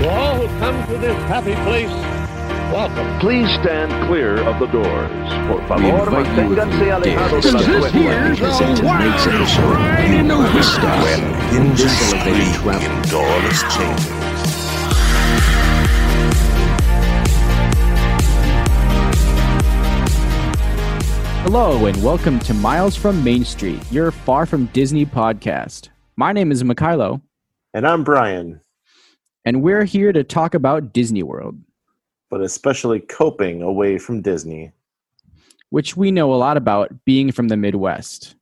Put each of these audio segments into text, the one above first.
To all who come to this happy place, welcome. Please stand clear of the doors. Por We favor, invite you, if manténganse you alejados dare, de to las step forward puertas. because in tonight's episode, you will discuss in this elevated travel. doorless chamber. Hello, and welcome to Miles from Main Street, your Far From Disney podcast. My name is Mikhailo, And I'm Brian, and we're here to talk about Disney World, but especially coping away from Disney. which we know a lot about being from the Midwest.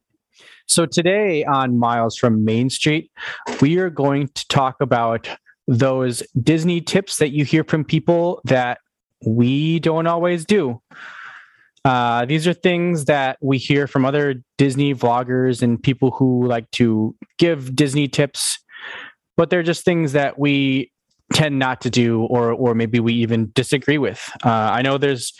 So today on Miles from Main Street, we are going to talk about those Disney tips that you hear from people that we don't always do. Uh, these are things that we hear from other Disney vloggers and people who like to give Disney tips, but they're just things that we tend not to do, or or maybe we even disagree with. Uh, I know there's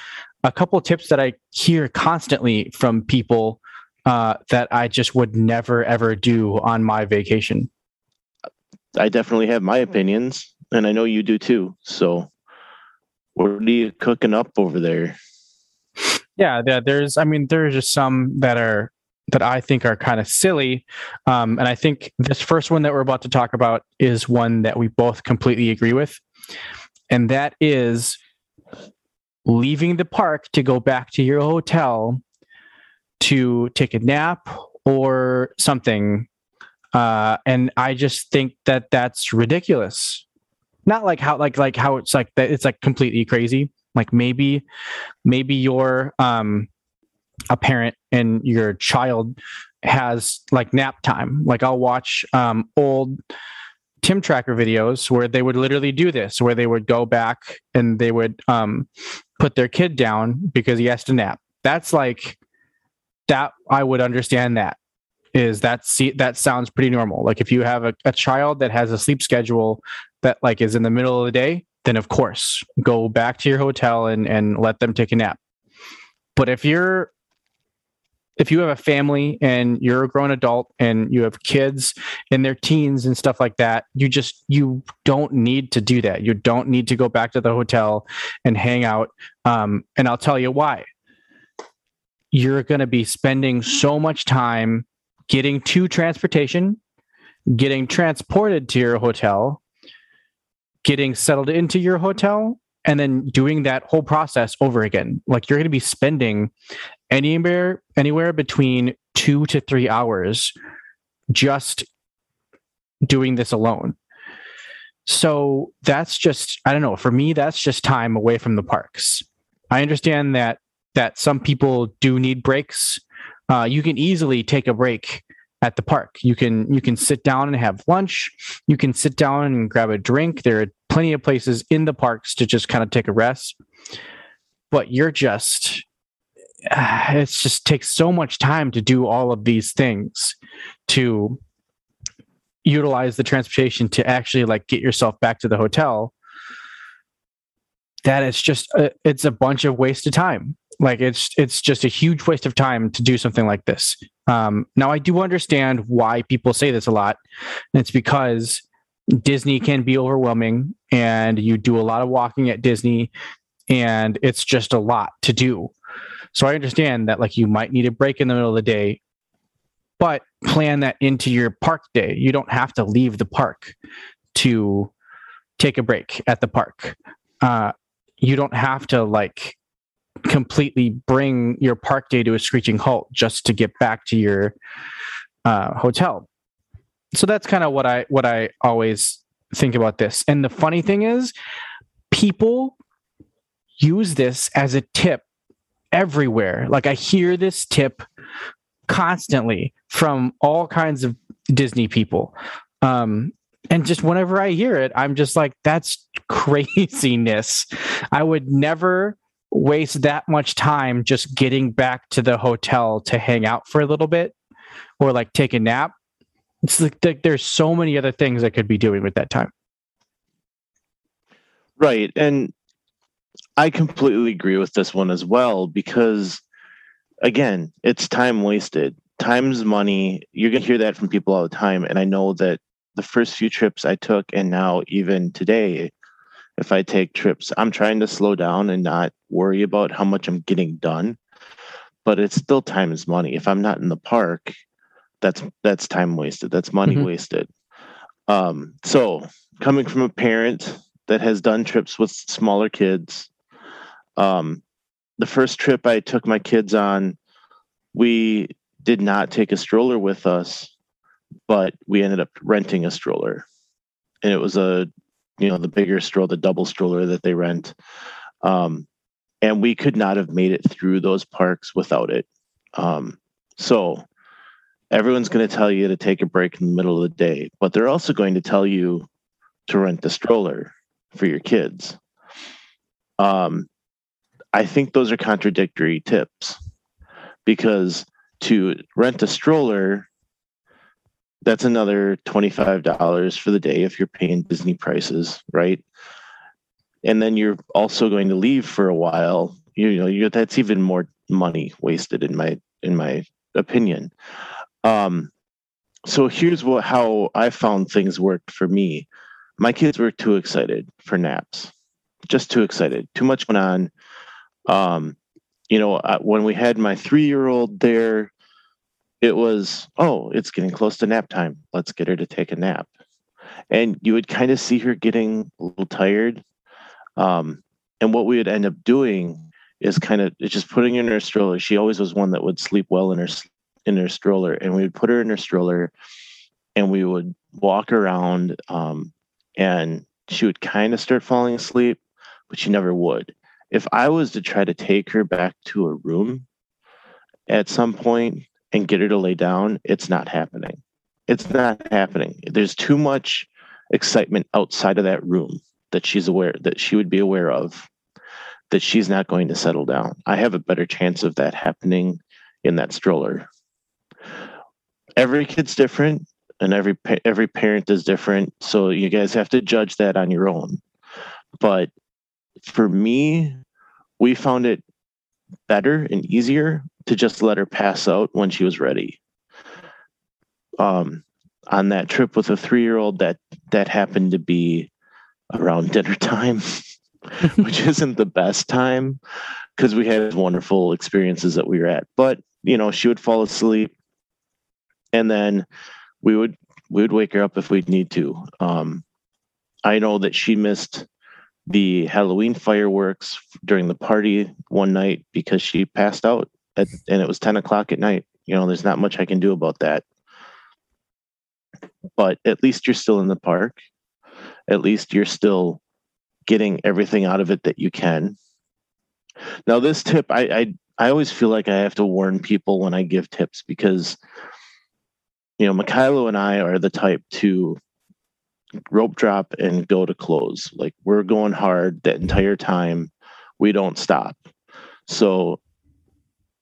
a couple tips that I hear constantly from people uh, that I just would never ever do on my vacation. I definitely have my opinions, and I know you do too. So, what are you cooking up over there? Yeah, there, there's. I mean, there's just some that are that I think are kind of silly, um, and I think this first one that we're about to talk about is one that we both completely agree with, and that is leaving the park to go back to your hotel to take a nap or something. Uh, and I just think that that's ridiculous. Not like how like like how it's like that. It's like completely crazy. Like maybe maybe you're um, a parent and your child has like nap time. Like I'll watch um, old Tim Tracker videos where they would literally do this, where they would go back and they would um, put their kid down because he has to nap. That's like that. I would understand that. Is that see that sounds pretty normal? Like if you have a, a child that has a sleep schedule that like is in the middle of the day, then of course go back to your hotel and and let them take a nap. But if you're if you have a family and you're a grown adult and you have kids in their teens and stuff like that, you just you don't need to do that. You don't need to go back to the hotel and hang out. Um, and I'll tell you why. You're going to be spending so much time getting to transportation, getting transported to your hotel, getting settled into your hotel, and then doing that whole process over again. Like you're going to be spending anywhere anywhere between 2 to 3 hours just doing this alone. So that's just I don't know, for me that's just time away from the parks. I understand that that some people do need breaks. Uh, you can easily take a break at the park. You can you can sit down and have lunch. You can sit down and grab a drink. There are plenty of places in the parks to just kind of take a rest. But you're just it just takes so much time to do all of these things to utilize the transportation to actually like get yourself back to the hotel. That it's just a, it's a bunch of waste of time. Like it's it's just a huge waste of time to do something like this. Um, now i do understand why people say this a lot. It's because disney can be overwhelming and you do a lot of walking at disney and it's just a lot to do so i understand that like you might need a break in the middle of the day but plan that into your park day you don't have to leave the park to take a break at the park uh, you don't have to like completely bring your park day to a screeching halt just to get back to your uh, hotel. So that's kind of what I what I always think about this. And the funny thing is, people use this as a tip everywhere. Like I hear this tip constantly from all kinds of Disney people. Um, and just whenever I hear it, I'm just like, that's craziness. I would never waste that much time just getting back to the hotel to hang out for a little bit or like take a nap. It's like, like there's so many other things I could be doing with that time. Right. And I completely agree with this one as well because, again, it's time wasted. Time's money. You're going to hear that from people all the time. And I know that the first few trips I took, and now even today, if I take trips. I'm trying to slow down and not worry about how much I'm getting done. But it's still time is money. If I'm not in the park, that's that's time wasted. That's money Mhm. wasted. Um, so coming from a parent that has done trips with smaller kids, um, the first trip I took my kids on, we did not take a stroller with us, but we ended up renting a stroller. And it was a, you know, the bigger stroller, the double stroller that they rent. Um, and we could not have made it through those parks without it. Um, so everyone's going to tell you to take a break in the middle of the day, but they're also going to tell you to rent the stroller for your kids. Um, I think those are contradictory tips because to rent a stroller, that's another $25 for the day if you're paying Disney prices, right? And then you're also going to leave for a while. You know, you that's even more money wasted in my in my opinion. Um, so here's what how I found things worked for me. My kids were too excited for naps, just too excited. Too much went on. Um, you know, when we had my three year old there, it was oh, it's getting close to nap time. Let's get her to take a nap. And you would kind of see her getting a little tired. Um, and what we would end up doing is kind of just putting her in her stroller. She always was one that would sleep well in her in her stroller, and we would put her in her stroller, and we would walk around, um, and she would kind of start falling asleep, but she never would. If I was to try to take her back to a room at some point and get her to lay down, it's not happening. It's not happening. There's too much excitement outside of that room that she's aware that she would be aware of that she's not going to settle down. I have a better chance of that happening in that stroller. Every kid's different and every every parent is different, so you guys have to judge that on your own. But for me, we found it better and easier to just let her pass out when she was ready. Um, on that trip with a three-year-old, that that happened to be around dinner time, which isn't the best time because we had wonderful experiences that we were at. But you know, she would fall asleep, and then we would we would wake her up if we'd need to. Um, I know that she missed the Halloween fireworks during the party one night because she passed out, at, and it was ten o'clock at night. You know, there's not much I can do about that. But at least you're still in the park. At least you're still getting everything out of it that you can. Now, this tip, I, I I always feel like I have to warn people when I give tips because, you know, Mikhailo and I are the type to rope drop and go to close. Like we're going hard that entire time. We don't stop. So,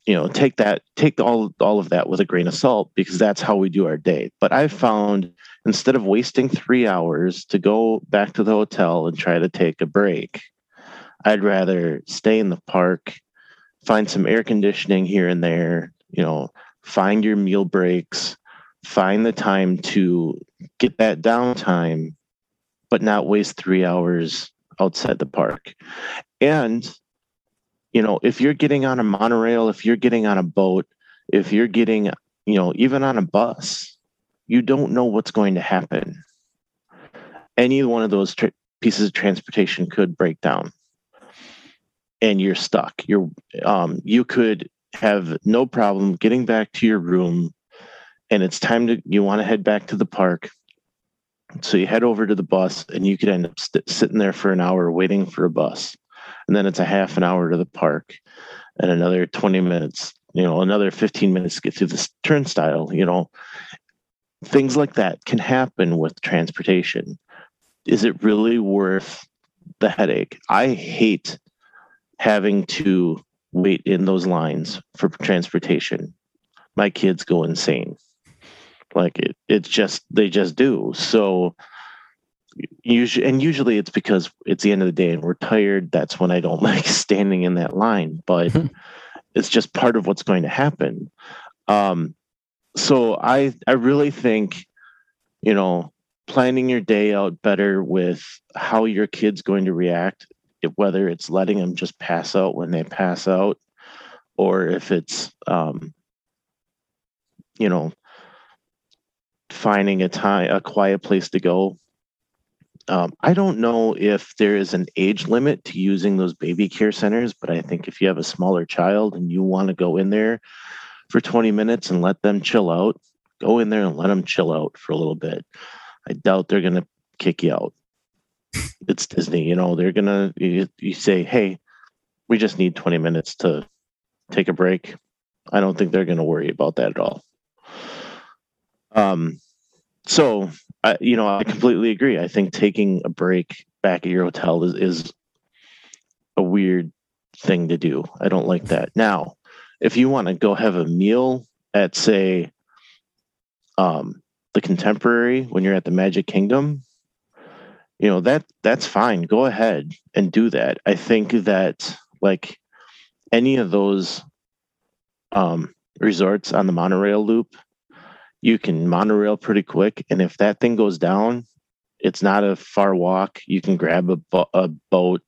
you know, take that, take all all of that with a grain of salt because that's how we do our day. But I've found instead of wasting three hours to go back to the hotel and try to take a break, I'd rather stay in the park, find some air conditioning here and there, you know, find your meal breaks, find the time to get that downtime, but not waste three hours outside the park. And, you know, if you're getting on a monorail, if you're getting on a boat, if you're getting, you know, even on a bus, you don't know what's going to happen. Any one of those tr- pieces of transportation could break down and you're stuck. You're, um, you could have no problem getting back to your room and it's time to you want to head back to the park. So you head over to the bus and you could end up st- sitting there for an hour waiting for a bus. And then it's a half an hour to the park and another 20 minutes you know another 15 minutes to get through this turnstile you know. Things like that can happen with transportation. Is it really worth the headache? I hate having to wait in those lines for transportation. My kids go insane like it it's just they just do. So usually and usually it's because it's the end of the day and we're tired that's when i don't like standing in that line but it's just part of what's going to happen. Um so i i really think you know planning your day out better with how your kid's going to react, if, whether it's letting them just pass out when they pass out, or if it's, um, you know, finding a time, a quiet place to go. Um, I don't know if there is an age limit to using those baby care centers, but I think if you have a smaller child and you want to go in there for 20 minutes and let them chill out, go in there and let them chill out for a little bit. I doubt they're going to kick you out. It's Disney, you know, they're going to, you, you say, hey, we just need 20 minutes to take a break. I don't think they're going to worry about that at all. Um, so, I, you know, I completely agree. I think taking a break back at your hotel is, is a weird thing to do. I don't like that. Now, if you want to go have a meal at, say, um, the contemporary when you're at the Magic Kingdom, you know that that's fine. Go ahead and do that. I think that like any of those um, resorts on the monorail loop, you can monorail pretty quick, and if that thing goes down, it's not a far walk. You can grab a, bo- a boat.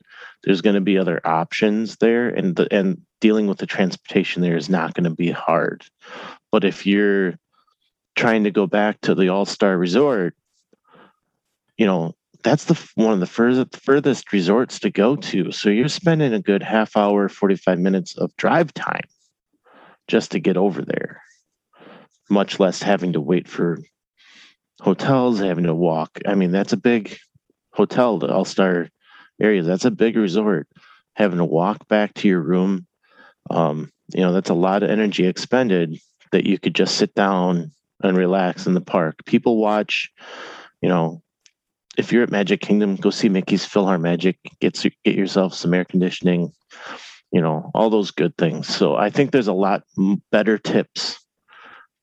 There's going to be other options there, and the, and dealing with the transportation there is not going to be hard. But if you're trying to go back to the All Star Resort, you know, that's the one of the furthest furthest resorts to go to. So you're spending a good half hour, 45 minutes of drive time just to get over there. Much less having to wait for hotels, having to walk. I mean, that's a big hotel, the All Star area. That's a big resort. Having to walk back to your room, um, you know, that's a lot of energy expended that you could just sit down and relax in the park. People watch, you know, if you're at Magic Kingdom, go see Mickey's PhilharMagic. Get get yourself some air conditioning, you know, all those good things. So I think there's a lot better tips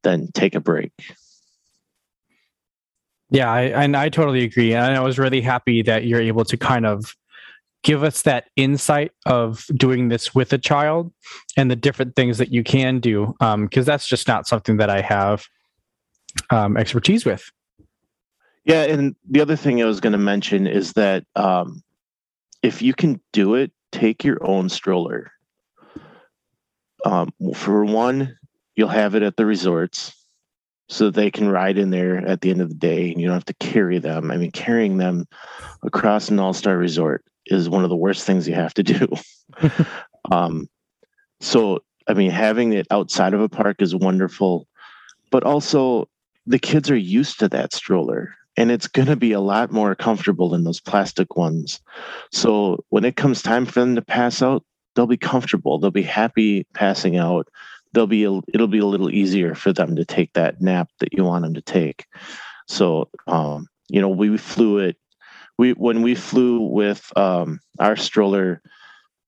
than take a break. Yeah, I, and I totally agree. And I was really happy that you're able to kind of give us that insight of doing this with a child and the different things that you can do because um, that's just not something that I have um, expertise with. Yeah, and the other thing I was going to mention is that um, if you can do it, take your own stroller. Um, for one, you'll have it at the resorts so that they can ride in there at the end of the day and you don't have to carry them. I mean, carrying them across an all star resort is one of the worst things you have to do. um, so, I mean, having it outside of a park is wonderful, but also the kids are used to that stroller and it's going to be a lot more comfortable than those plastic ones. So when it comes time for them to pass out, they'll be comfortable. They'll be happy passing out. They'll be a, it'll be a little easier for them to take that nap that you want them to take. So um, you know, we flew it. We when we flew with um, our stroller,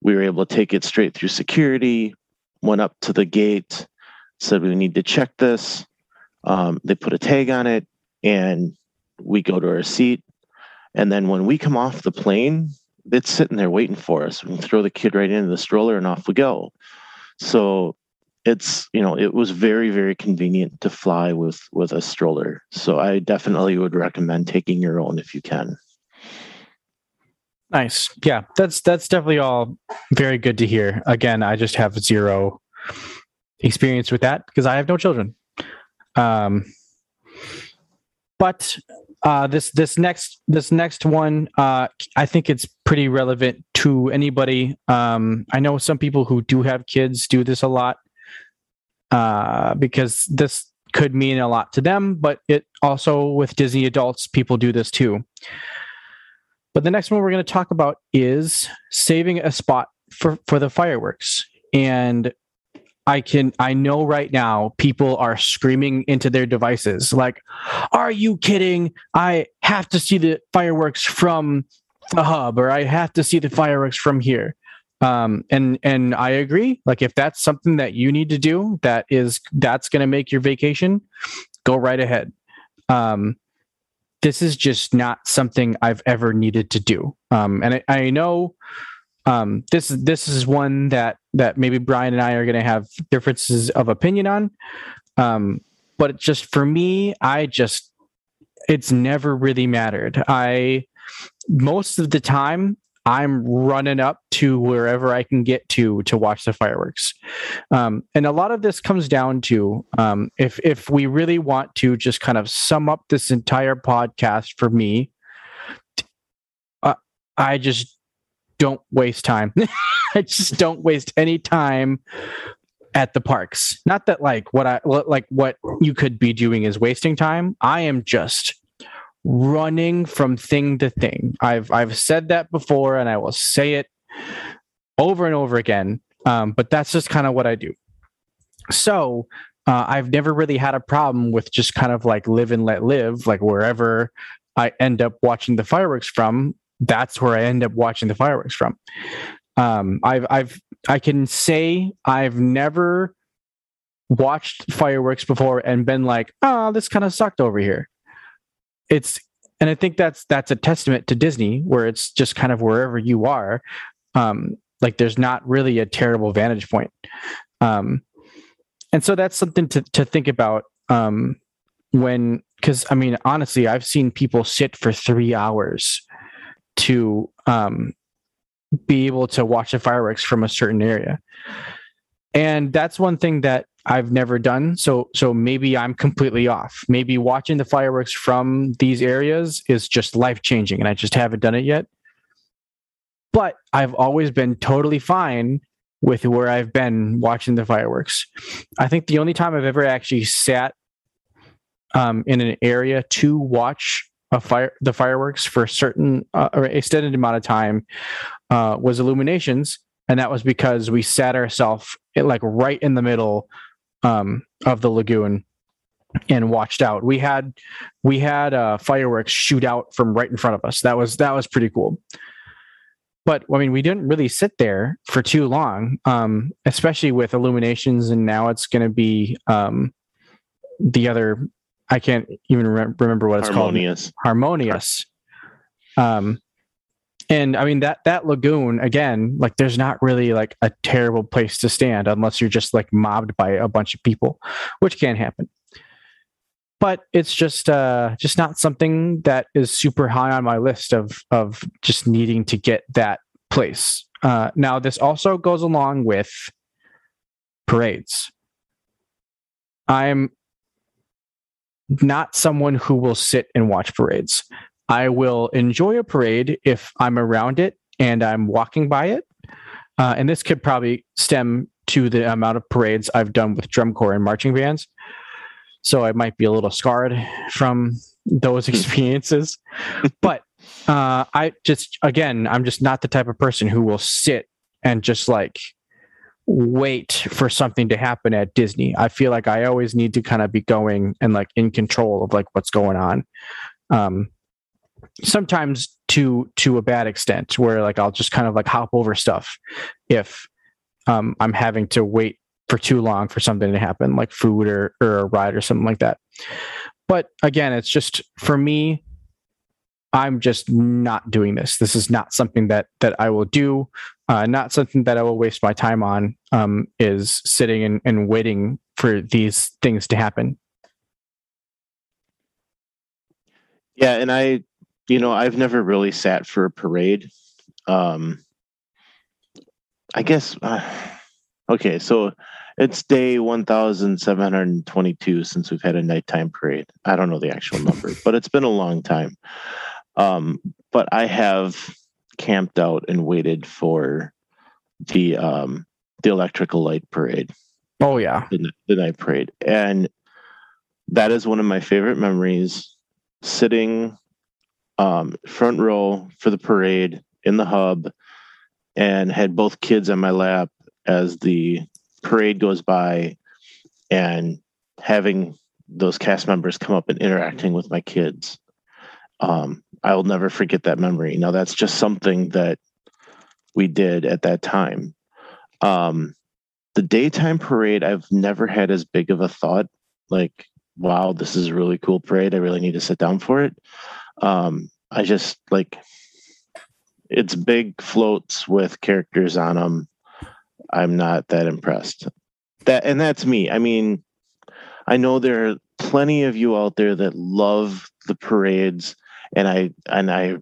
we were able to take it straight through security. Went up to the gate, said we need to check this. Um, they put a tag on it, and we go to our seat. And then when we come off the plane, it's sitting there waiting for us. We can throw the kid right into the stroller and off we go. So it's you know it was very very convenient to fly with with a stroller. So I definitely would recommend taking your own if you can. Nice. Yeah, that's that's definitely all very good to hear. Again, I just have zero experience with that because I have no children. Um, but uh, this this next this next one, uh, I think it's pretty relevant to anybody. Um, I know some people who do have kids do this a lot uh, because this could mean a lot to them, but it also with Disney adults, people do this too. But the next one we're going to talk about is saving a spot for for the fireworks. And I can I know right now people are screaming into their devices like are you kidding I have to see the fireworks from the hub or I have to see the fireworks from here um and and I agree like if that's something that you need to do that is that's going to make your vacation go right ahead um this is just not something I've ever needed to do um and I, I know um, this this is one that that maybe Brian and I are going to have differences of opinion on. Um, but just for me, I just it's never really mattered. I most of the time I'm running up to wherever I can get to to watch the fireworks. Um, and a lot of this comes down to um, if if we really want to just kind of sum up this entire podcast for me, uh, I just don't waste time. I just don't waste any time at the parks. Not that like what I like what you could be doing is wasting time. I am just running from thing to thing. I've I've said that before, and I will say it over and over again. Um, but that's just kind of what I do. So uh, I've never really had a problem with just kind of like live and let live, like wherever I end up watching the fireworks from. That's where I end up watching the fireworks from. Um, I've I've I can say I've never watched fireworks before and been like, oh, this kind of sucked over here it's and I think that's that's a testament to Disney, where it's just kind of wherever you are, um, like there's not really a terrible vantage point, um, and so that's something to to think about um, when because I mean honestly, I've seen people sit for three hours to um, be able to watch the fireworks from a certain area, and that's one thing that I've never done. So so maybe I'm completely off. Maybe watching the fireworks from these areas is just life changing and I just haven't done it yet. But I've always been totally fine with where I've been watching the fireworks. I think the only time I've ever actually sat um, in an area to watch a fire the fireworks for a certain uh, or extended amount of time uh, was illuminations and that was because we sat ourselves like right in the middle um, of the lagoon and watched out. We had we had uh, fireworks shoot out from right in front of us. That was that was pretty cool. But I mean, we didn't really sit there for too long, um, especially with illuminations. And now it's going to be um, the other. I can't even re- remember what it's Harmonious. called. Harmonious. Um, and I mean that that lagoon again, like there's not really like a terrible place to stand unless you're just like mobbed by a bunch of people, which can happen. But it's just uh just not something that is super high on my list of of just needing to get that place. Uh now this also goes along with parades. I'm not someone who will sit and watch parades. I will enjoy a parade if I'm around it and I'm walking by it. Uh, and this could probably stem to the amount of parades I've done with drum corps and marching bands. So I might be a little scarred from those experiences. but uh, I just, again, I'm just not the type of person who will sit and just like wait for something to happen at Disney. I feel like I always need to kind of be going and like in control of like what's going on. Um, sometimes to to a bad extent where like I'll just kind of like hop over stuff if um, I'm having to wait for too long for something to happen like food or or a ride or something like that. But again, it's just for me I'm just not doing this. This is not something that that I will do. Uh, not something that I will waste my time on. Um, is sitting and, and waiting for these things to happen. Yeah, and I you know, I've never really sat for a parade. Um, I guess, uh, okay, so it's day 1722 since we've had a nighttime parade. I don't know the actual number, but it's been a long time. Um, but I have camped out and waited for the um, the electrical light parade. Oh yeah, the, the night parade, and that is one of my favorite memories. Sitting um, front row for the parade in the hub and had both kids on my lap as the parade goes by and having those cast members come up and interacting with my kids. Um, I'll never forget that memory. Now, that's just something that we did at that time. Um, the daytime parade, I've never had as big of a thought like, wow, this is a really cool parade. I really need to sit down for it. Um, I just like it's big floats with characters on them. I'm not that impressed. That and that's me. I mean, I know there are plenty of you out there that love the parades and I and I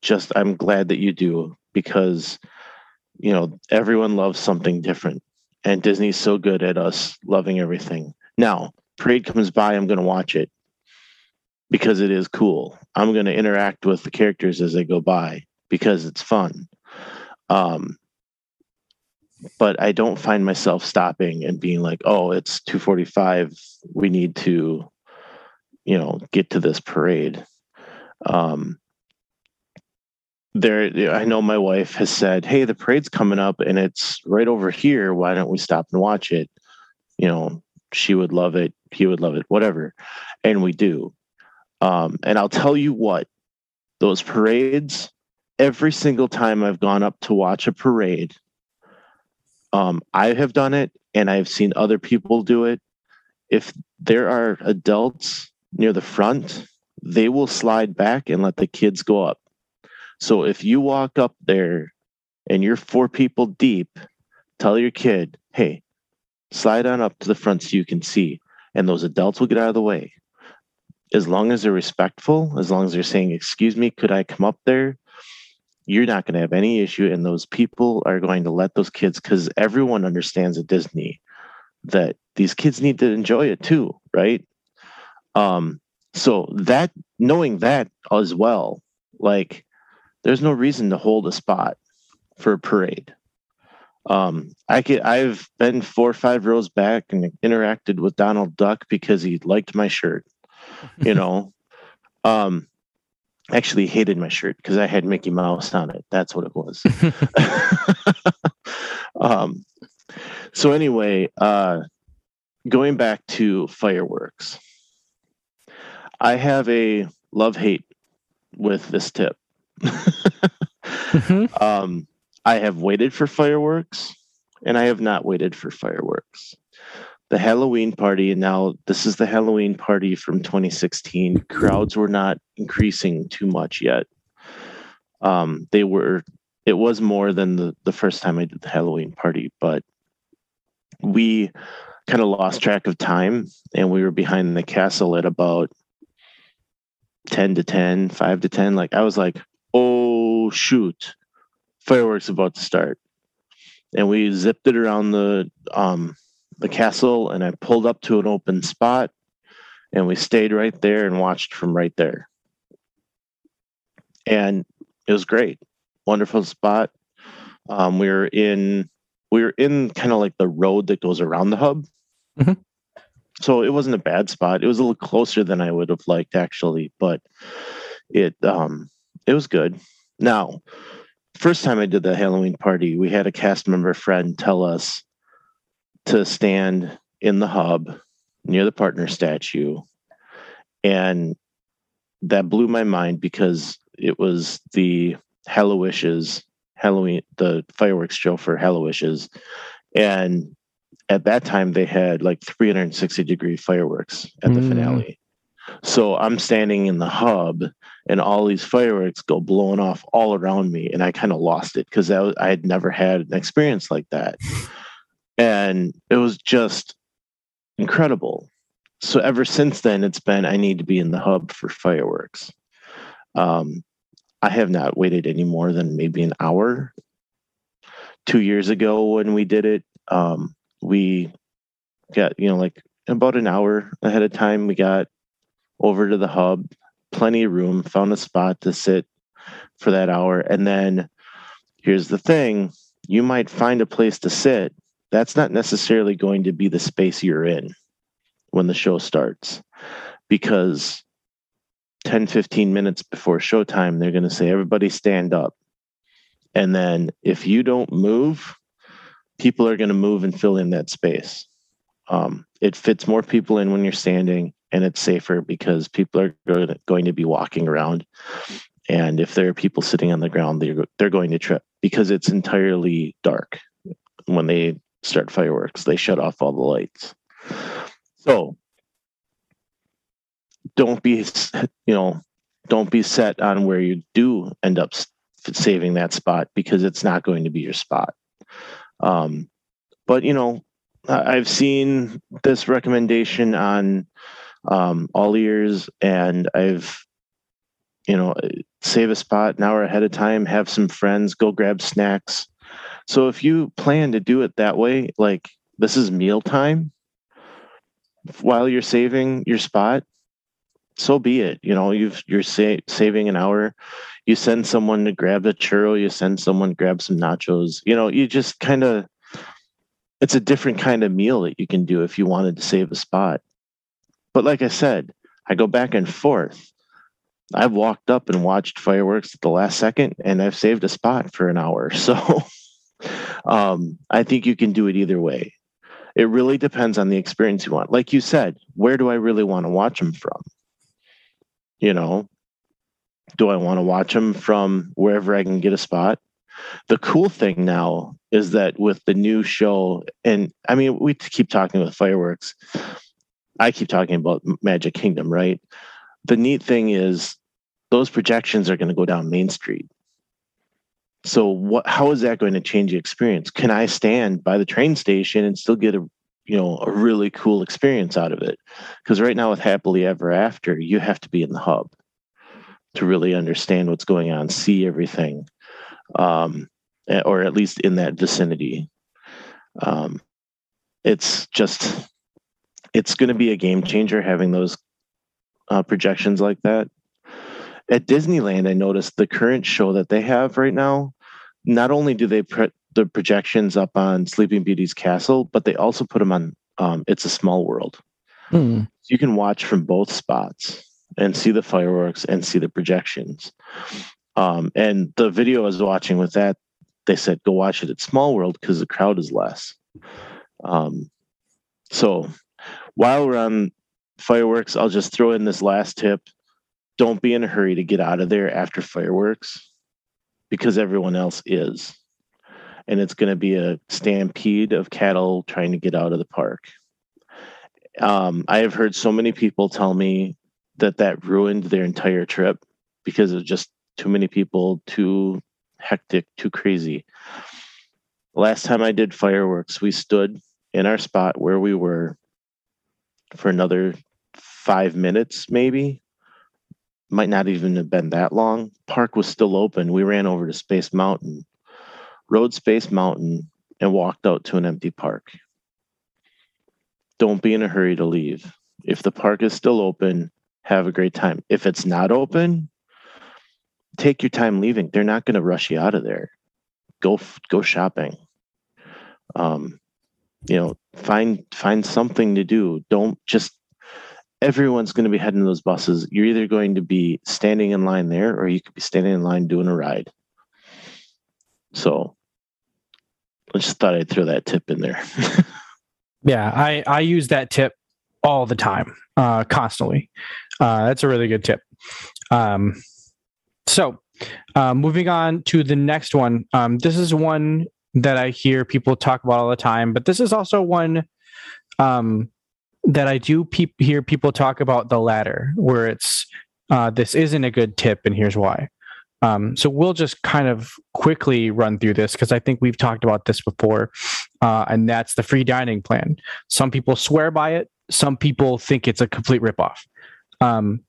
just I'm glad that you do because you know everyone loves something different and Disney's so good at us loving everything. Now, parade comes by, I'm going to watch it because it is cool. I'm going to interact with the characters as they go by because it's fun. Um, but I don't find myself stopping and being like, "Oh, it's 2:45. We need to, you know, get to this parade." Um, there, I know my wife has said, "Hey, the parade's coming up, and it's right over here. Why don't we stop and watch it?" You know, she would love it. He would love it. Whatever, and we do. Um, and I'll tell you what, those parades. Every single time I've gone up to watch a parade, um, I have done it and I've seen other people do it. If there are adults near the front, they will slide back and let the kids go up. So if you walk up there and you're four people deep, tell your kid, hey, slide on up to the front so you can see. And those adults will get out of the way. As long as they're respectful, as long as they're saying, excuse me, could I come up there? you're not going to have any issue and those people are going to let those kids because everyone understands at disney that these kids need to enjoy it too right? Um so that knowing that as well like there's no reason to hold a spot for a parade. Um i could i've been four or five rows back and interacted with donald duck because he liked my shirt you know um actually hated my shirt because I had Mickey Mouse on it. That's what it was. um, so anyway, uh, going back to fireworks, I have a love hate with this tip. mm-hmm. um, I have waited for fireworks, and I have not waited for fireworks the Halloween party, and now this is the Halloween party from 2016. Crowds were not increasing too much yet. Um, they were. It was more than the the first time I did the Halloween party, but we kind of lost track of time, and we were behind the castle at about 10 to 10, 5 to 10. Like I was like, oh shoot, fireworks about to start. And we zipped it around the um the castle and I pulled up to an open spot and we stayed right there and watched from right there. And it was great. Wonderful spot. Um, we were in we were in kind of like the road that goes around the hub. Mm-hmm. So it wasn't a bad spot. It was a little closer than I would have liked actually, but it um it was good. Now, first time I did the Halloween party, we had a cast member friend tell us to stand in the hub near the partner statue. And that blew my mind because it was the HalloWishes Halloween, the fireworks show for HalloWishes. And at that time, they had like 360 degree fireworks at the mm. finale. So I'm standing in the hub and all these fireworks go blowing off all around me. And I kind of lost it because I, I had never had an experience like that and it was just incredible. So ever since then it's been i need to be in the hub for fireworks. Um, i have not waited any more than maybe an hour. Two years ago when we did it um, we got you know like about an hour ahead of time we got over to the hub plenty of room found a spot to sit for that hour. And then here's the thing you might find a place to sit that's not necessarily going to be the space you're in when the show starts. Because 10 15 minutes before showtime they're going to say everybody stand up. And then if you don't move people are going to move and fill in that space. Um, it fits more people in when you're standing and it's safer because people are going to be walking around. And if there are people sitting on the ground they're, they're going to trip because it's entirely dark when they start fireworks. They shut off all the lights. So don't be, you know, don't be set on where you do end up saving that spot because it's not going to be your spot. Um, but you know, I've seen this recommendation on um, all ears, and I've, you know, save a spot an hour ahead of time, have some friends, go grab snacks. So if you plan to do it that way, like this is meal time while you're saving your spot, so be it. You know, you've you're sa- saving an hour. You send someone to grab a churro. You send someone to grab some nachos. You know, you just kind of. It's a different kind of meal that you can do if you wanted to save a spot. But like I said, I go back and forth. I've walked up and watched fireworks at the last second, and I've saved a spot for an hour. So, um, I think you can do it either way. It really depends on the experience you want. Like you said, where do I really want to watch them from? You know, do I want to watch them from wherever I can get a spot? The cool thing now is that with the new show, and I mean, we keep talking about fireworks. I keep talking about Magic Kingdom, right? The neat thing is those projections are going to go down Main Street. So what how is that going to change the experience? Can I stand by the train station and still get a you know a really cool experience out of it? Because right now with happily ever after you have to be in the hub to really understand what's going on see everything um, or at least in that vicinity. Um, it's just it's going to be a game changer having those uh, projections like that at disneyland i noticed the current show that they have right now not only do they put the projections up on Sleeping Beauty's castle, but they also put them on um, It's a Small World. Hmm. So you can watch from both spots and see the fireworks and see the projections. Um, and the video I was watching with that, they said go watch it at Small World because the crowd is less. Um, so while we're on fireworks, I'll just throw in this last tip. Don't be in a hurry to get out of there after fireworks because everyone else is and it's going to be a stampede of cattle trying to get out of the park. Um, I have heard so many people tell me that that ruined their entire trip because of just too many people, too hectic, too crazy. Last time I did fireworks, we stood in our spot where we were for another five minutes, maybe. Might not even have been that long. Park was still open. We ran over to Space Mountain rode Space Mountain, and walked out to an empty park. Don't be in a hurry to leave. If the park is still open, have a great time. If it's not open, take your time leaving. They're not going to rush you out of there. Go go shopping. Um, you know, find find something to do. Don't just everyone's going to be heading to those buses. You're either going to be standing in line there or you could be standing in line doing a ride. So I just thought I'd throw that tip in there. yeah, I I use that tip all the time, uh, constantly. Uh, that's a really good tip. Um, so, uh, moving on to the next one. Um, this is one that I hear people talk about all the time, but this is also one um, that I do pe- hear people talk about the latter, where it's uh, this isn't a good tip, and here's why. Um, so we'll just kind of quickly run through this because I think we've talked about this before, uh, and that's the free dining plan. Some people swear by it. Some people think it's a complete ripoff. Um,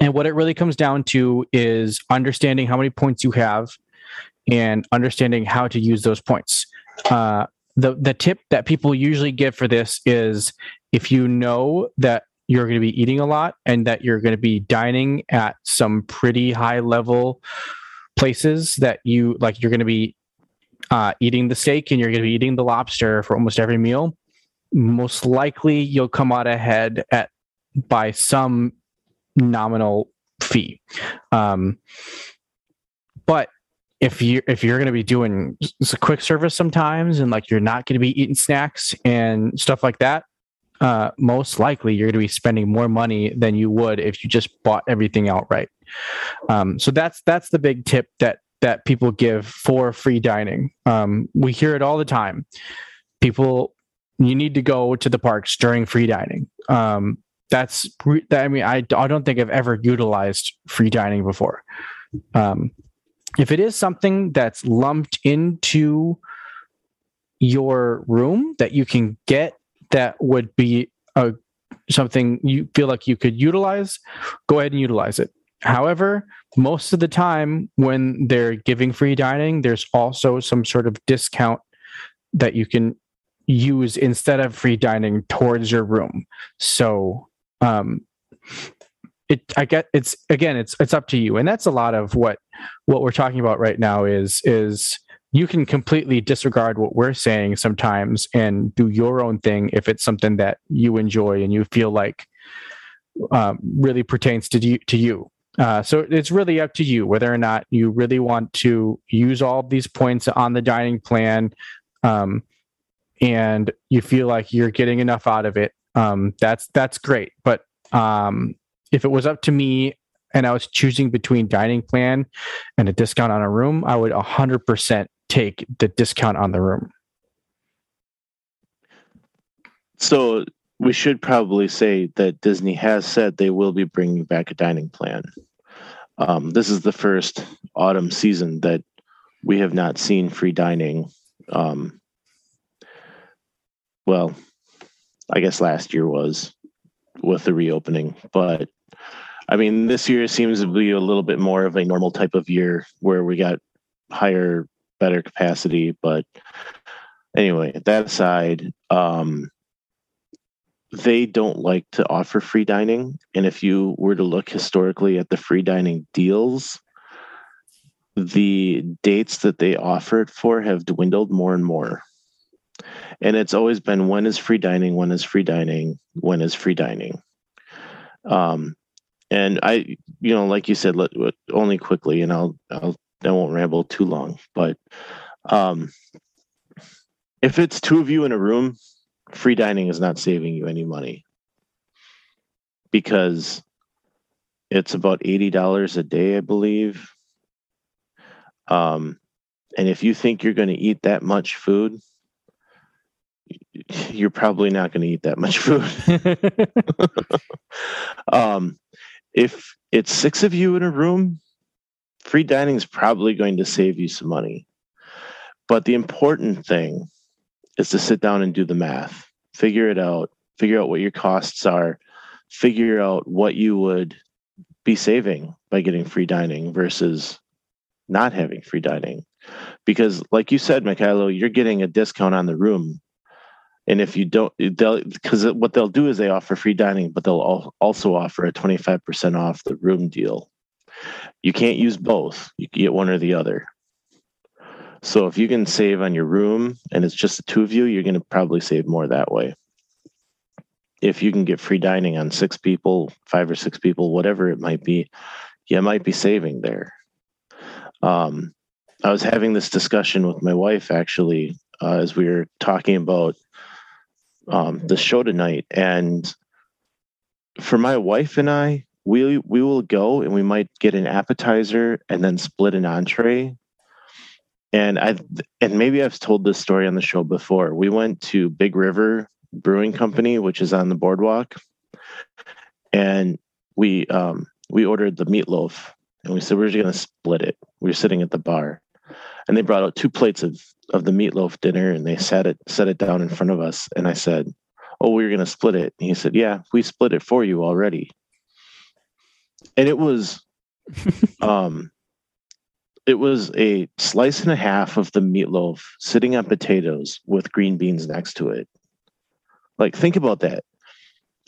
and what it really comes down to is understanding how many points you have and understanding how to use those points. Uh, the the tip that people usually give for this is if you know that you're going to be eating a lot and that you're going to be dining at some pretty high level places that you like you're going to be uh, eating the steak and you're going to be eating the lobster for almost every meal most likely you'll come out ahead at by some nominal fee. Um, but if you if you're going to be doing quick service sometimes and like you're not going to be eating snacks and stuff like that uh, most likely you're going to be spending more money than you would if you just bought everything outright. Um, so that's that's the big tip that that people give for free dining. Um, we hear it all the time. People, you need to go to the parks during free dining. Um, that's I mean I, I don't think I've ever utilized free dining before. Um, if it is something that's lumped into your room that you can get that would be a something you feel like you could utilize, go ahead and utilize it. However, most of the time when they're giving free dining, there's also some sort of discount that you can use instead of free dining towards your room. So, um, it I get it's again it's it's up to you, and that's a lot of what what we're talking about right now is is you can completely disregard what we're saying sometimes and do your own thing if it's something that you enjoy and you feel like um, really pertains to you to you. Uh, so it's really up to you whether or not you really want to use all of these points on the dining plan um, and you feel like you're getting enough out of it um, that's that's great. But um, if it was up to me and I was choosing between dining plan and a discount on a room, I would 100% take the discount on the room. So we should probably say that Disney has said they will be bringing back a dining plan. Um, this is the first autumn season that we have not seen free dining. Um, well, I guess last year was with the reopening, but I mean, this year seems to be a little bit more of a normal type of year where we got higher, better capacity. But anyway, that aside, um, they don't like to offer free dining. And if you were to look historically at the free dining deals, the dates that they offer it for have dwindled more and more. And it's always been when is free dining, when is free dining, when is free dining. Um, and I, you know, like you said, let, only quickly, and I'll, I'll, I won't ramble too long, but um, if it's two of you in a room, free dining is not saving you any money because it's about eighty dollars a day, I believe. Um, and if you think you're going to eat that much food, you're probably not going to eat that much food. um, if it's six of you in a room, free dining is probably going to save you some money. But the important thing is to sit down and do the math, figure it out, figure out what your costs are, figure out what you would be saving by getting free dining versus not having free dining. Because, like you said, Mikhailo, you're getting a discount on the room and if you don't, they'll because what they'll do is they offer free dining, but they'll also offer a 25% off the room deal. You can't use both. You get one or the other. So if you can save on your room and it's just the two of you, you're going to probably save more that way. If you can get free dining on six people, five or six people, whatever it might be, you might be saving there. Um, I was having this discussion with my wife actually uh, as we were talking about um, the show tonight, and for my wife and I, we we will go and we might get an appetizer and then split an entree. And I and maybe I've told this story on the show before. We went to Big River Brewing Company, which is on the boardwalk, and we um, we ordered the meatloaf, and we said we are just going to split it. We were sitting at the bar, and they brought out two plates of of the meatloaf dinner and they set it set it down in front of us and i said oh we are going to split it. And he said yeah we split it for you already. And it was um it was a slice and a half of the meatloaf sitting on potatoes with green beans next to it. Like think about that.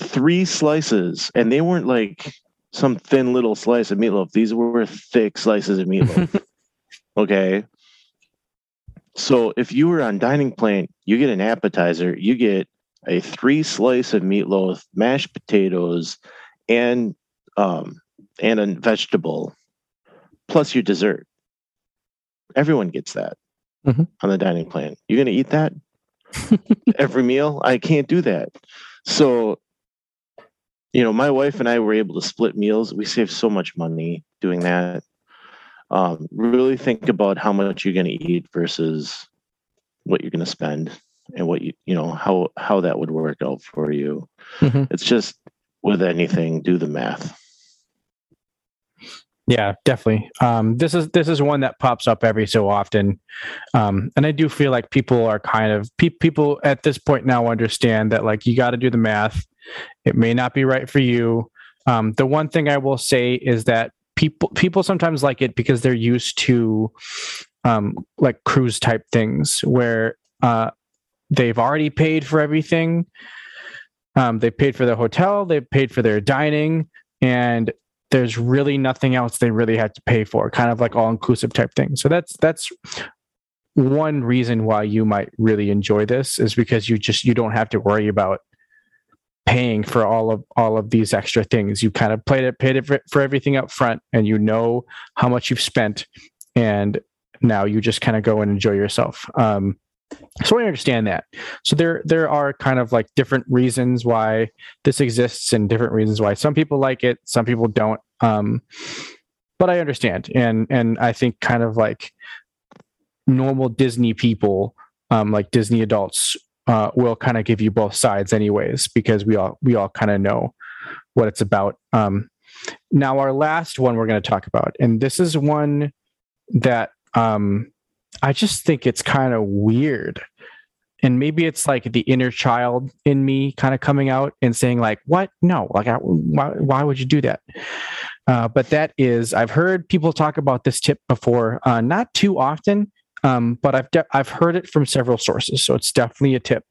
Three slices and they weren't like some thin little slice of meatloaf. These were thick slices of meatloaf. Okay so if you were on dining plan, you get an appetizer, you get a three slice of meatloaf, mashed potatoes, and um, and a vegetable, plus your dessert. Everyone gets that mm-hmm. on the dining plan. You're gonna eat that every meal. I can't do that. So, you know, my wife and I were able to split meals. We saved so much money doing that um, really think about how much you're going to eat versus what you're going to spend and what you you know how how that would work out for you. Mm-hmm. it's just with anything do the math. Yeah definitely. Um, this is this is one that pops up every so often. Um, and i do feel like people are kind of pe- people at this point now understand that like you got to do the math. It may not be right for you. Um, the one thing I will say is that people people sometimes like it because they're used to um, like cruise type things where uh, they've already paid for everything. Um, they paid for their hotel, they paid for their dining, and there's really nothing else they really had to pay for. Kind of like all inclusive type thing. So that's that's one reason why you might really enjoy this is because you just you don't have to worry about paying for all of all of these extra things. You kind of played it paid it for, for everything up front and you know how much you've spent and now you just kind of go and enjoy yourself. Um, so i understand that. So there there are kind of like different reasons why this exists and different reasons why some people like it some people don't. Um, but i understand and and i think kind of like normal Disney people, um, like Disney adults, uh, will kind of give you both sides, anyways, because we all we all kind of know what it's about. Um, now, our last one we're going to talk about, and this is one that um, I just think it's kind of weird. And maybe it's like the inner child in me kind of coming out and saying, like, what? No, like, I, why, why would you do that? Uh, but that is, I've heard people talk about this tip before, uh, not too often, um, but I've de- I've heard it from several sources, so it's definitely a tip.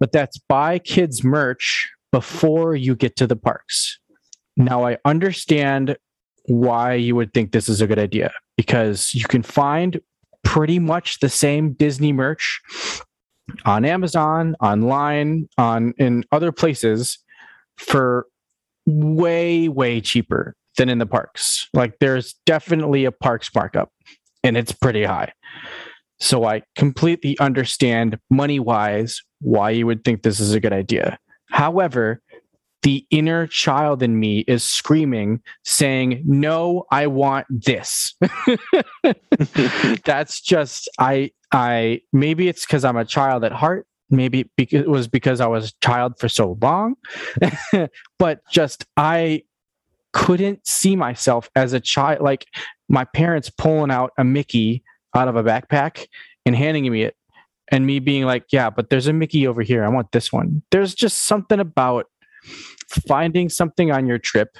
But that's buy kids merch before you get to the parks. Now I understand why you would think this is a good idea because you can find pretty much the same Disney merch on Amazon, online, on in other places for way way cheaper than in the parks. Like there's definitely a parks markup and it's pretty high. So I completely understand money wise why you would think this is a good idea. However, the inner child in me is screaming, saying, No, I want this. That's just, I, I, maybe it's because I'm a child at heart. Maybe it was because I was a child for so long. but just, I couldn't see myself as a child. Like my parents pulling out a Mickey out of a backpack and handing me it, and me being like, "Yeah, but there's a Mickey over here. I want this one." There's just something about finding something on your trip,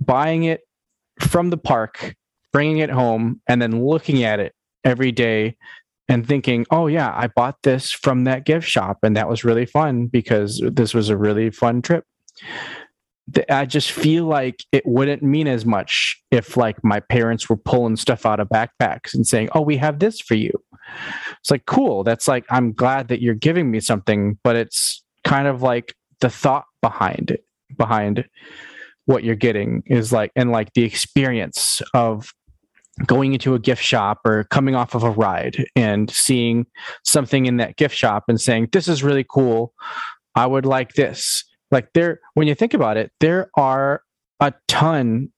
buying it from the park, bringing it home, and then looking at it every day and thinking, oh, yeah, I bought this from that gift shop and that was really fun because this was a really fun trip. I just feel like it wouldn't mean as much if like my parents were pulling stuff out of backpacks and saying, "Oh, we have this for you." It's like cool. That's like I'm glad that you're giving me something, but it's kind of like the thought behind it, behind what you're getting is like and like the experience of going into a gift shop or coming off of a ride and seeing something in that gift shop and saying, "This is really cool. I would like this." Like there when you think about it there are a ton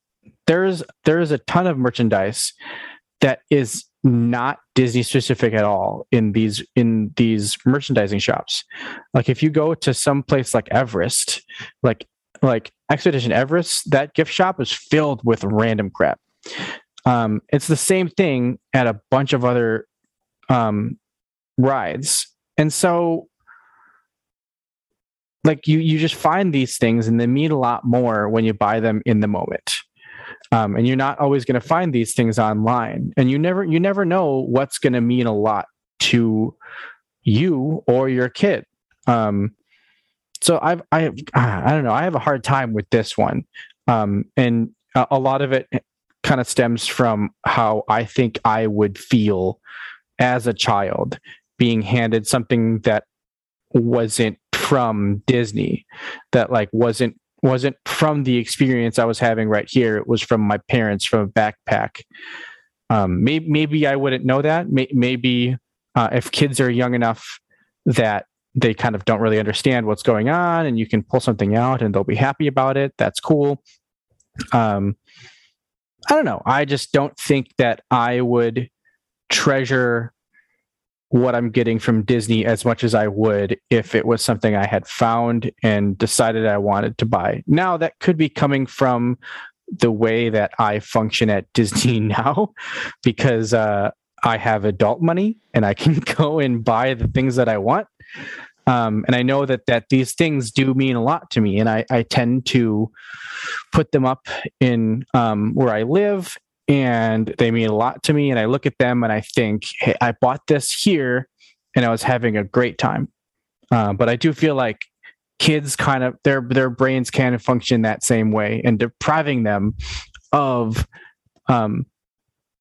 there's there's a ton of merchandise that is not disney specific at all in these in these merchandising shops. Like if you go to some place like everest like like expedition everest that gift shop is filled with random crap. Um it's the same thing at a bunch of other um rides. And so like you you just find these things and they mean a lot more when you buy them in the moment. Um, and you're not always going to find these things online and you never you never know what's going to mean a lot to you or your kid. Um, so i've i i don't know i have a hard time with this one. Um, and a, a lot of it kind of stems from how i think i would feel as a child being handed something that wasn't from Disney that like wasn't wasn't from the experience I was having right here. It was from my parents from a backpack. Um, maybe maybe I wouldn't know that. Maybe uh, if kids are young enough that they kind of don't really understand what's going on, and you can pull something out and they'll be happy about it. That's cool. Um, I don't know. I just don't think that I would treasure what I'm getting from Disney as much as I would if it was something I had found and decided I wanted to buy. Now, that could be coming from the way that I function at Disney now because uh, I have adult money and I can go and buy the things that I want. Um, and I know that that these things do mean a lot to me, and I, I tend to put them up in um, where I live, and they mean a lot to me. And I look at them and I think, hey, I bought this here, and I was having a great time. Uh, but I do feel like kids kind of their their brains can function that same way, and depriving them of um,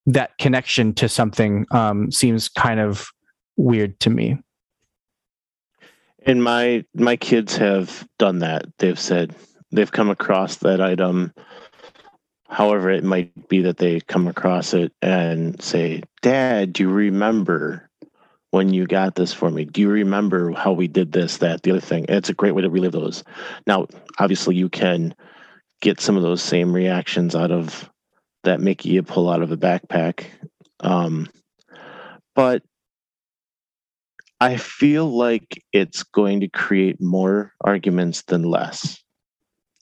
that connection to something um, seems kind of weird to me. And my my kids have done that. They've said they've come across that item however it might be that they come across it and say, "Dad, do you remember when you got this for me? Do you remember how we did this, that, the other thing?" And it's a great way to relive those. Now, obviously, you can get some of those same reactions out of that Mickey you pull out of a backpack, um, but I feel like it's going to create more arguments than less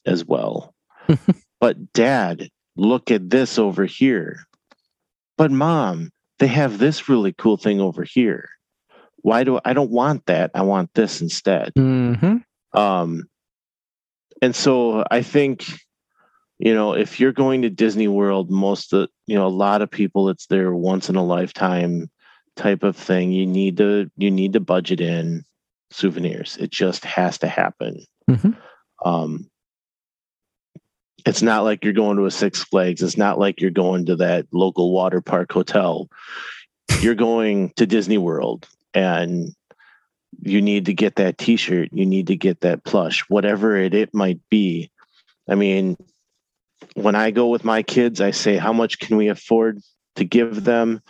as well. but dad, look at this over here. But mom, they have this really cool thing over here. Why do I don't want that? I want this instead. Mm-hmm. Um, and so I think, you know, if you're going to Disney World, most of you know, a lot of people, it's their once in a lifetime type of thing. You need to you need to budget in souvenirs. It just has to happen. Mhm. Um, it's not like you're going to a Six Flags. It's not like you're going to that local water park hotel. You're going to Disney World and you need to get that t-shirt, you need to get that plush, whatever it, it might be. I mean, when I go with my kids, I say, how much can we afford to give them?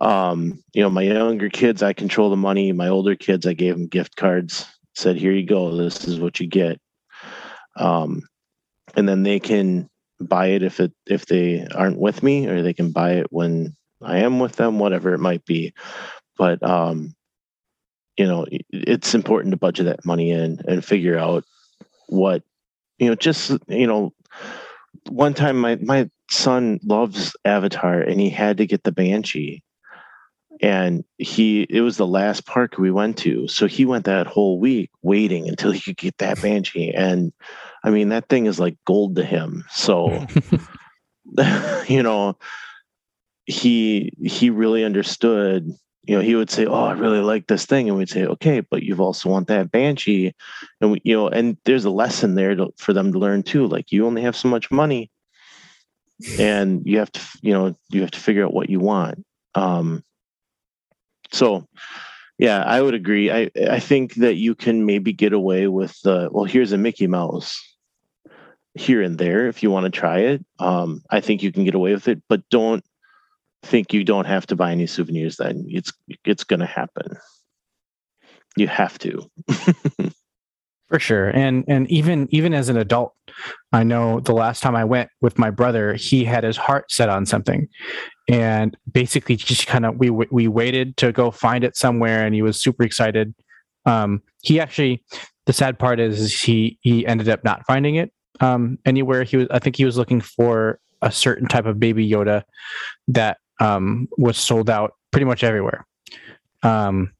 Um, you know, my younger kids, I control the money. My older kids, I gave them gift cards, said, here you go. This is what you get. Um, and then they can buy it if it if they aren't with me or they can buy it when I am with them, whatever it might be. But um, you know, it's important to budget that money in and figure out what you know, just you know, one time my my son loves Avatar and he had to get the Banshee. And he it was the last park we went to. So he went that whole week waiting until he could get that Banshee. And I mean that thing is like gold to him. So you know, he he really understood you know, he would say, "Oh, I really like this thing," and we'd say, "Okay, but you've also want that banshee," and we, you know, and there's a lesson there to, for them to learn too. Like, you only have so much money, and you have to, you know, you have to figure out what you want. Um, so, yeah, I would agree. I I think that you can maybe get away with the well. Here's a Mickey Mouse here and there if you want to try it. Um, I think you can get away with it, but don't think you don't have to buy any souvenirs then it's it's going to happen you have to For sure. And and even even as an adult, I know the last time I went with my brother, he had his heart set on something. And basically just kind of we we waited to go find it somewhere and he was super excited. Um he actually the sad part is, is he he ended up not finding it um anywhere. He was I think he was looking for a certain type of baby Yoda that um was sold out pretty much everywhere. Um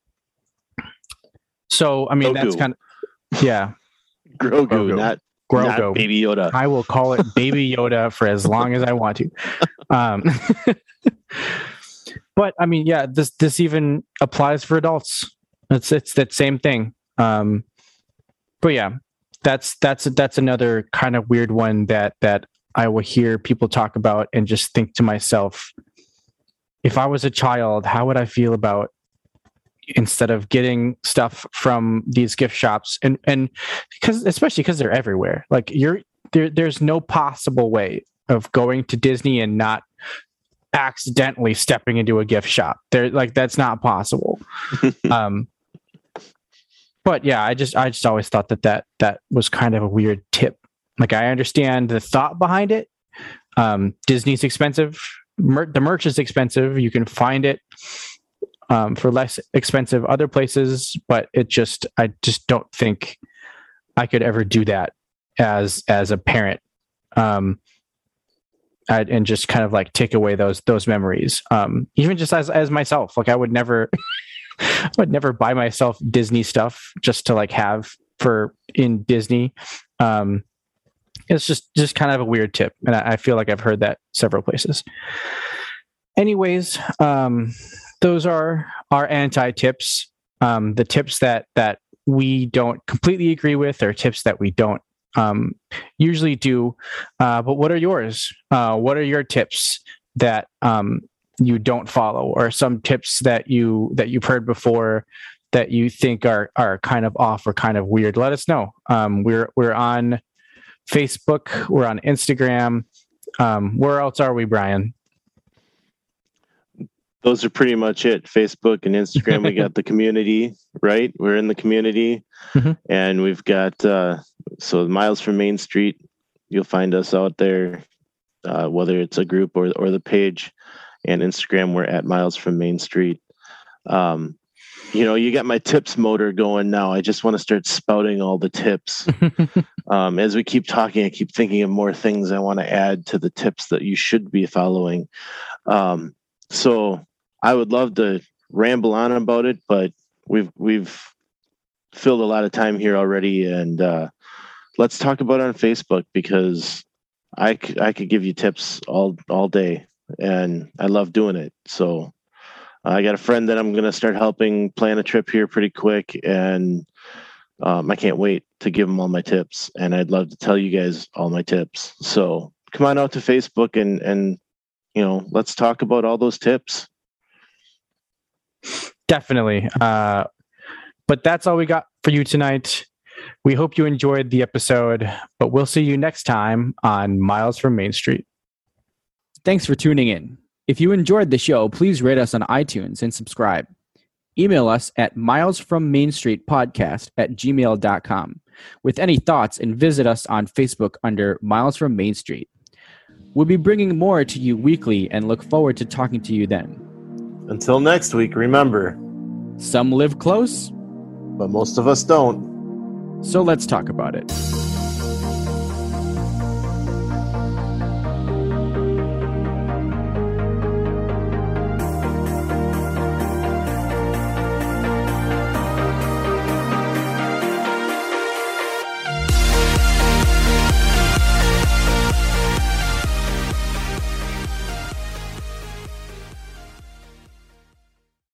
so I mean that's kind of yeah, grogu, Grogu. not, Grogu. not baby yoda I will call it Baby Yoda for as long as I want to. Um, but I mean, yeah, this this even applies for adults. It's it's that same thing. Um, but yeah, that's that's that's another kind of weird one that that I will hear people talk about and just think to myself, if I was a child, how would I feel about instead of getting stuff from these gift shops? And and because especially because they're everywhere like you're there there's no possible way of going to disney and not accidentally stepping into a gift shop. There like that's not possible. Um but yeah i just i just always thought that that that was kind of a weird tip. Like i understand the thought behind it. Um disney's expensive. Mer- the merch is expensive. You can find it um, for less expensive other places, but it just I just don't think I could ever do that as as a parent, um, I, and just kind of like take away those those memories. Um, even just as as myself, like I would never I would never buy myself Disney stuff just to like have for in Disney. Um, it's just just kind of a weird tip, and I, I feel like I've heard that several places. Anyways, um, those are our anti tips. Um, the tips that that we don't completely agree with, or tips that we don't um, usually do. Uh, but what are yours? Uh, what are your tips that um, you don't follow, or some tips that you that you've heard before that you think are are kind of off or kind of weird? Let us know. Um, we're we're on Facebook. We're on Instagram. Um, where else are we, Brian? Those are pretty much it. Facebook and Instagram. we got the community, right? We're in the community, Mhm. and we've got uh, so miles from Main Street. You'll find us out there, uh, whether it's a group or or the page. And Instagram, we're at miles from Main Street. Um, you know, you got my tips motor going now. I just want to start spouting all the tips. um, as we keep talking, I keep thinking of more things I want to add to the tips that you should be following. Um, so I would love to ramble on about it, but we've we've filled a lot of time here already, and uh, let's talk about it on Facebook because I I could give you tips all all day, and I love doing it. So I got a friend that I'm going to start helping plan a trip here pretty quick, and um, I can't wait to give him all my tips, and I'd love to tell you guys all my tips. So come on out to Facebook and and you know let's talk about all those tips. Definitely. Uh, but that's all we got for you tonight. We hope you enjoyed the episode, but we'll see you next time on Miles from Main Street. Thanks for tuning in. If you enjoyed the show, please rate us on iTunes and subscribe. Email us at milesfrommainstreetpodcast at gmail.com with any thoughts and visit us on Facebook under Miles from Main Street. We'll be bringing more to you weekly and look forward to talking to you then. Until next week, remember, Some live close, but most of us don't. so let's talk about it.